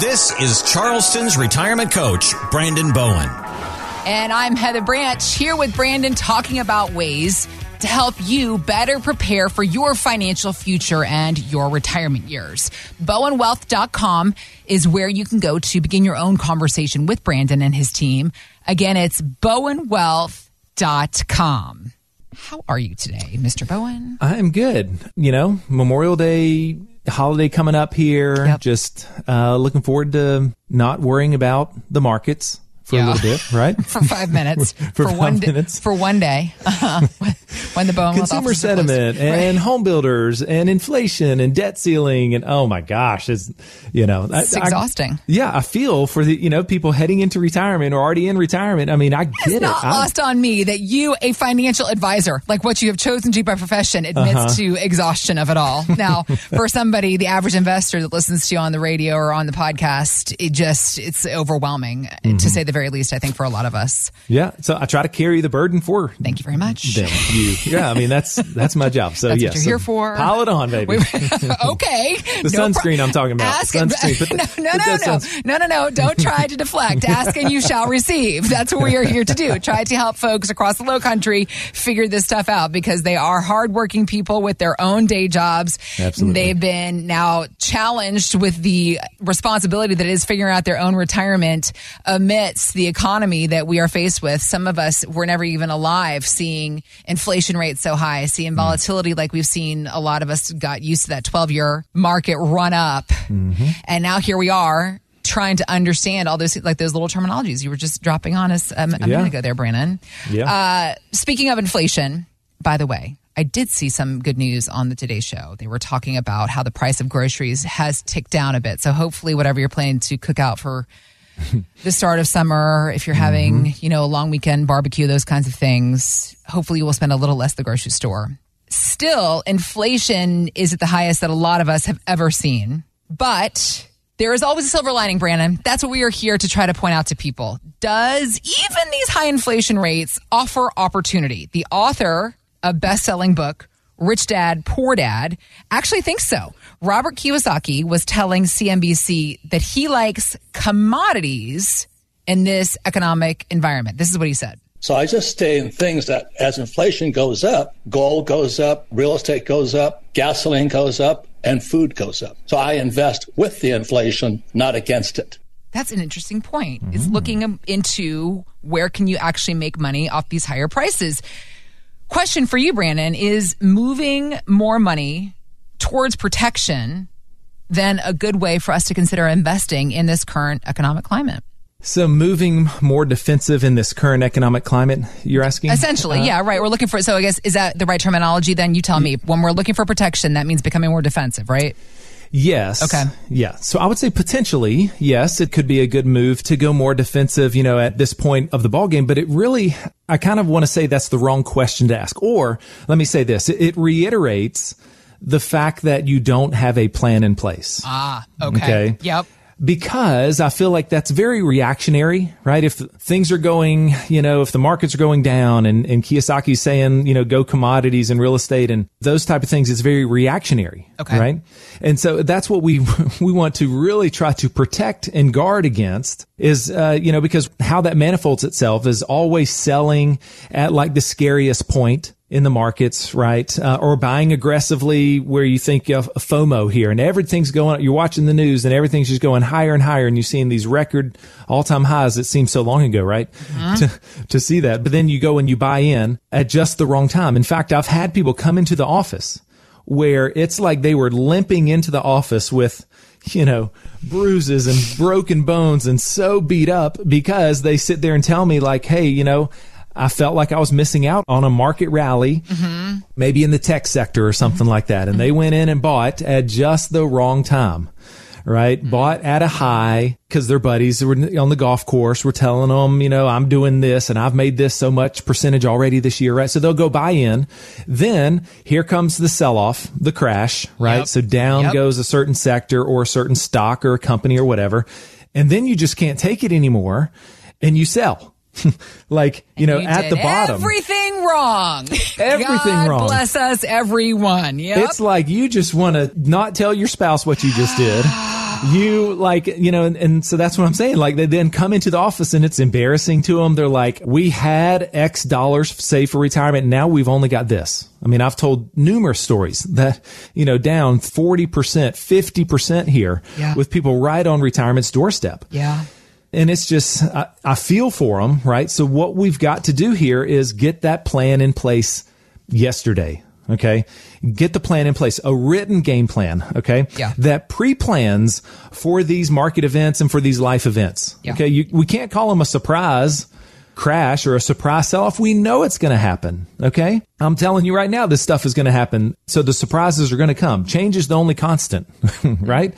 This is Charleston's retirement coach, Brandon Bowen. And I'm Heather Branch here with Brandon talking about ways to help you better prepare for your financial future and your retirement years. Bowenwealth.com is where you can go to begin your own conversation with Brandon and his team. Again, it's bowenwealth.com. How are you today, Mr. Bowen? I'm good. You know, Memorial Day holiday coming up here. Yep. Just uh, looking forward to not worrying about the markets for Yeah. a little bit, right? For five minutes. For one five d- minutes. For one day. when the Bowen Consumer sentiment and Right. home builders and inflation and debt ceiling and oh my gosh, it's you know It's exhausting. yeah, I feel for the you know people heading into retirement or already in retirement. I mean, I get It's it. not I- lost on me that you, a financial advisor, like what you have chosen to do by profession, admits Uh-huh. to exhaustion of it all. Now, for somebody, the average investor that listens to you on the radio or on the podcast, it just it's overwhelming Mm-hmm. to say the very least. I think for a lot of us. yeah, so I try to carry the burden for Thank you very much. them. You, yeah, I mean that's that's my job. So That's yes, what you're here for. Pile it on, baby. okay. The sunscreen I'm talking about. Ask Sunscreen. The- no, no, no, no, no, no, no. Don't try to deflect. Ask and you shall receive. That's what we are here to do. Try to help folks across the low country figure this stuff out because they are hardworking people with their own day jobs. Absolutely. They've been now challenged with the responsibility that is figuring out their own retirement amidst the economy that we are faced with. Some of us were never even alive seeing inflation rates so high, seeing volatility like we've seen. A lot of us got used to that 12 year market run up. And now here we are trying to understand all those, like those little terminologies you were just dropping on us um, a Yeah. minute ago there, Brandon. Yeah. Uh, speaking of inflation, by the way, I did see some good news on the Today Show. They were talking about how the price of groceries has ticked down a bit. So hopefully, whatever you're planning to cook out for the start of summer, if you're having, mm-hmm. you know, a long weekend barbecue, those kinds of things, hopefully you will spend a little less at the grocery store. Still, inflation is at the highest that a lot of us have ever seen. But there is always a silver lining, Brandon. That's what we are here to try to point out to people. Does even these high inflation rates offer opportunity? The author of best-selling book Rich Dad, Poor Dad actually thinks so. Robert Kiyosaki was telling CNBC that he likes commodities in this economic environment. This is what he said. So I just stay in things that as inflation goes up, gold goes up, real estate goes up, gasoline goes up, and food goes up. So I invest with the inflation, not against it. That's an interesting point. Is looking um, into where can you actually make money off these higher prices. Question for you, Brandon, is moving more money towards protection then a good way for us to consider investing in this current economic climate? So moving more defensive in this current economic climate, you're asking? Essentially, Uh, yeah, right. We're looking for, so I guess, is that the right terminology then? You tell me. When we're looking for protection, that means becoming more defensive, right? Yes. Okay. Yeah. So I would say potentially, yes, it could be a good move to go more defensive, you know, at this point of the ball game. But it really, I kind of want to say that's the wrong question to ask. Or let me say this: it, it reiterates the fact that you don't have a plan in place. Ah, okay. Okay. Yep. Because I feel like that's very reactionary, right? If things are going, you know, if the markets are going down and, and Kiyosaki's saying, you know, go commodities and real estate and those type of things, it's very reactionary. Okay. Right. And so that's what we, we want to really try to protect and guard against is, uh, you know, because how that manifolds itself is always selling at like the scariest point in the markets, right? Uh, or buying aggressively where you think of FOMO here and everything's going, you're watching the news and everything's just going higher and higher and you're seeing these record all time highs that seem so long ago, right? To, to see that. But then you go and you buy in at just the wrong time. In fact, I've had people come into the office where it's like they were limping into the office with, you know, bruises and broken bones and so beat up because they sit there and tell me like, Hey, you know, I felt like I was missing out on a market rally, maybe in the tech sector or something like that. And they went in and bought at just the wrong time. Right. Bought at a high because their buddies were on the golf course were telling them, you know, I'm doing this and I've made this so much percentage already this year. Right. So they'll go buy in. Then here comes the sell off, the crash. Right. Yep. So down Yep. goes a certain sector or a certain stock or a company or whatever. And then you just can't take it anymore and you sell. like, you know, You at the bottom. Everything wrong. Everything God wrong. Bless us, everyone. Yep. It's like you just want to not tell your spouse what you just did. you like, you know, and, and so that's what I'm saying. Like they then come into the office and it's embarrassing to them. They're like, we had X dollars saved for retirement. Now we've only got this. I mean, I've told numerous stories that, you know, down 40%, 50% here Yeah. with people right on retirement's doorstep. Yeah. And it's just, I, I feel for them, right? So what we've got to do here is get that plan in place yesterday. Okay. Get the plan in place, a written game plan. Okay. Yeah. That pre-plans for these market events and for these life events. Yeah. Okay. You, we can't call them a surprise crash or a surprise sell off. We know it's going to happen. Okay. I'm telling you right now, this stuff is going to happen. So the surprises are going to come. Change is the only constant, right?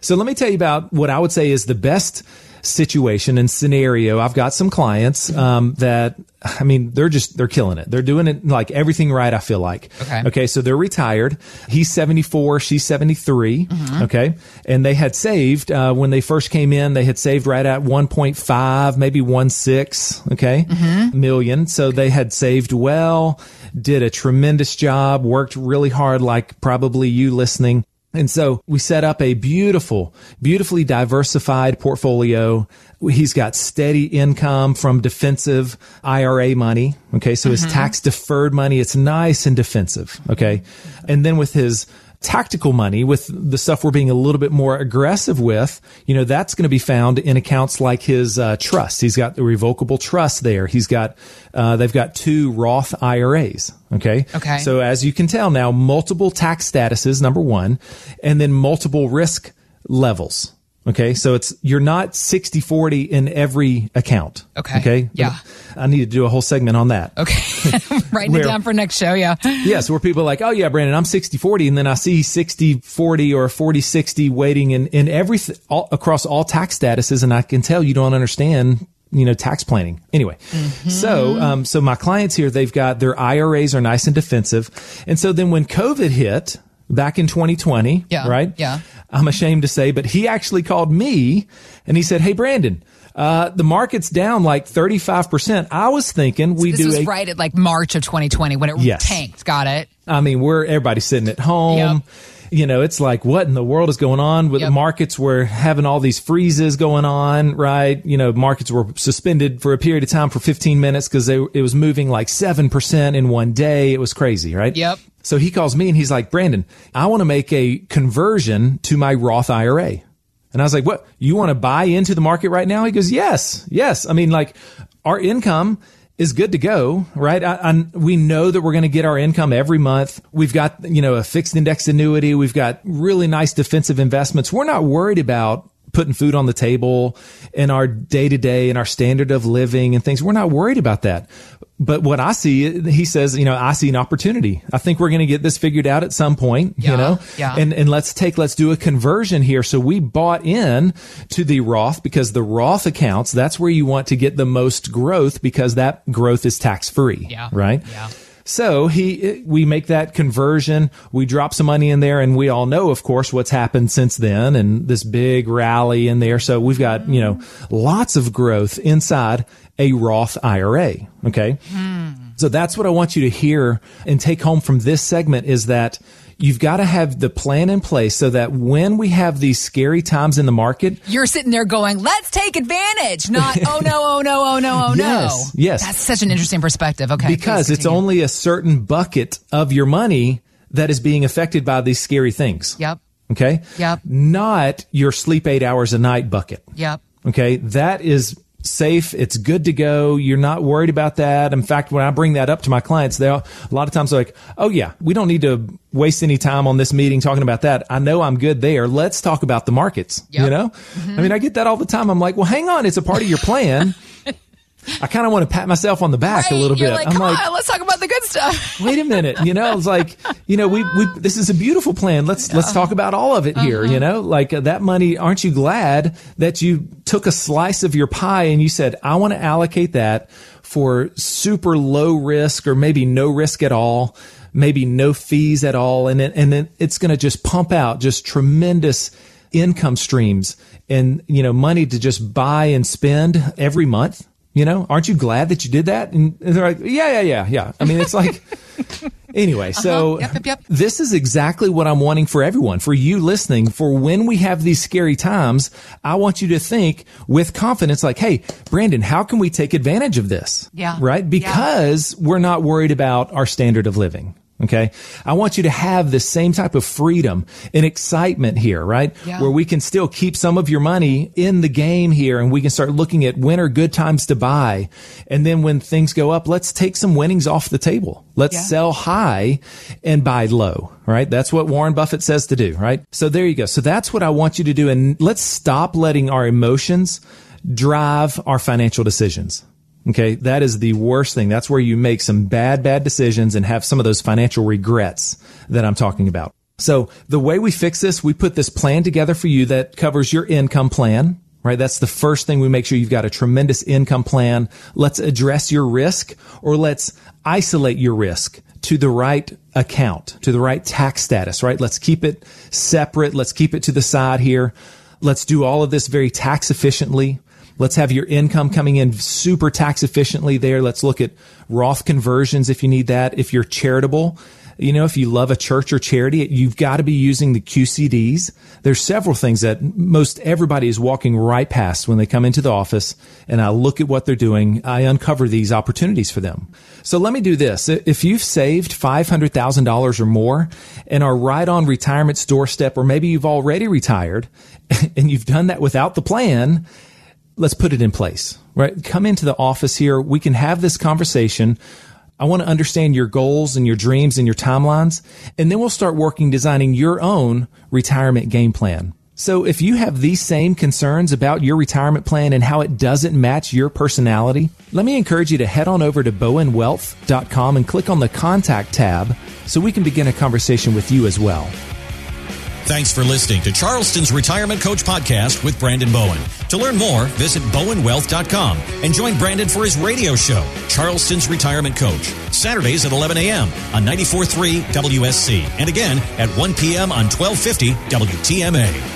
So let me tell you about what I would say is the best situation and scenario. I've got some clients um, that I mean they're just they're killing it. They're doing it like everything right. I feel like. Okay. Okay. So they're retired. He's seventy four. She's seventy Okay. And they had saved uh, when they first came in. They had saved right at one point five, maybe one six. Okay. Million. So they had saved well. Did a tremendous job. Worked really hard, like probably you listening. And so we set up a beautiful, beautifully diversified portfolio. He's got steady income from defensive IRA money. Okay. So his mm-hmm. tax deferred money, it's nice and defensive. Okay. And then with his tactical money with the stuff we're being a little bit more aggressive with, you know, that's going to be found in accounts like his uh, trust. He's got the revocable trust there. He's got, uh, they've got two Roth IRAs. Okay. Okay. So as you can tell now, multiple tax statuses, number one, and then multiple risk levels. Okay. So it's, you're not 60 40 in every account. Okay. Okay. Yeah. I need to do a whole segment on that. Okay. Writing Where- it down for next show. Yeah. Yes, where people are like, oh yeah, Brandon, I'm 60 40. And then I see 60 40 or 40 60 waiting in, in everything all, across all tax statuses. And I can tell you don't understand, you know, tax planning. Anyway, so, um, so my clients here, they've got their IRAs are nice and defensive. And so then when COVID hit back in 2020, Yeah, right? yeah. I'm ashamed to say, but he actually called me and he said, Hey, Brandon, uh, the market's down like 35%. I was thinking we This do was a, right at like March of 2020 when it Yes. tanked. Got it. I mean, we're everybody's sitting at home. Yep. You know, it's like what in the world is going on with Yep. the markets? We're having all these freezes going on, right? You know, markets were suspended for a period of time for 15 minutes because it was moving like 7% in one day. It was crazy, right? Yep. So he calls me and he's like, Brandon, I want to make a conversion to my Roth IRA. And I was like, what? You want to buy into the market right now? He goes, yes, yes. I mean, like our income is good to go, right? I, we know that we're going to get our income every month. We've got, you know, a fixed index annuity. We've got really nice defensive investments. We're not worried about putting food on the table in our day to day and our standard of living and things. We're not worried about that. But what I see, he says, you know, I see an opportunity. I think we're going to get this figured out at some point, Yeah, you know, yeah. and, and let's take, let's do a conversion here. So we bought in to the Roth because the Roth accounts, that's where you want to get the most growth because that growth is tax free. Yeah. Right. Yeah. So he, we make that conversion. We drop some money in there and we all know, of course, what's happened since then and this big rally in there. So we've got, you know, lots of growth inside a Roth IRA. Okay. Hmm. So that's what I want you to hear and take home from this segment is that you've got to have the plan in place so that when we have these scary times in the market, You're sitting there going, let's take advantage, not, oh no, oh no, oh no, oh Yes, no. yes. That's such an interesting perspective. Okay. because it's only a certain bucket of your money that is being affected by these scary things. Yep. Okay. Yep. Not your sleep eight hours a night bucket. Yep. Okay. That is safe. It's good to go. You're not worried about that. In fact, when I bring that up to my clients, they a lot of times they're like, Oh yeah, we don't need to waste any time on this meeting talking about that. I know I'm good there. Let's talk about the markets. Yep. You know, I mean, I get that all the time. I'm like, well, hang on. It's a part of your plan. I kind of want to pat myself on the back a little You're bit. like, I'm come like, on, let's talk about the good stuff. wait a minute you know it's like you know we, we this is a beautiful plan. Let's let's talk about all of it here you know? Like uh, that money aren't you glad that you took a slice of your pie and you said i want to allocate that for super low risk or maybe no risk at all maybe no fees at all and then, and then it's going to just pump out just tremendous income streams and you know money to just buy and spend every month you know aren't you glad that you did that and they're like yeah yeah yeah yeah i mean it's like Anyway, so Uh-huh. Yep, yep, yep. this is exactly what I'm wanting for everyone, for you listening, for when we have these scary times, I want you to think with confidence like, hey, Brandon, how can we take advantage of this? Yeah. Right? Because we're not worried about our standard of living. Okay. I want you to have the same type of freedom and excitement here, right? Yeah. Where we can still keep some of your money in the game here and we can start looking at when are good times to buy. And then when things go up, let's take some winnings off the table. Let's Yeah. sell high and buy low, right? That's what Warren Buffett says to do, right? So there you go. So that's what I want you to do. And let's stop letting our emotions drive our financial decisions. Okay. That is the worst thing. That's where you make some bad, bad decisions and have some of those financial regrets that I'm talking about. So the way we fix this, we put this plan together for you that covers your income plan, right? That's the first thing we make sure you've got a tremendous income plan. Let's address your risk or let's isolate your risk to the right account, to the right tax status, right? Let's keep it separate. Let's keep it to the side here. Let's do all of this very tax efficiently. Let's have your income coming in super tax efficiently there. Let's look at Roth conversions if you need that. If you're charitable, you know, if you love a church or charity, you've got to be using the QCDs. There's several things that most everybody is walking right past when they come into the office and I look at what they're doing. I uncover these opportunities for them. So let me do this. If you've saved $500,000 or more and are right on retirement's doorstep, or maybe you've already retired and you've done that without the plan, let's put it in place, right? Come into the office here. We can have this conversation. I want to understand your goals and your dreams and your timelines. And then we'll start working designing your own retirement game plan. So if you have these same concerns about your retirement plan and how it doesn't match your personality, let me encourage you to head on over to bowenwealth.com and click on the contact tab so we can begin a conversation with you as well. Thanks for listening to Charleston's Retirement Coach Podcast with Brandon Bowen. To learn more, visit bowenwealth.com and join Brandon for his radio show, Charleston's Retirement Coach, Saturdays at 11 a.m. on 94.3 WSC and again at 1 p.m. on 1250 WTMA.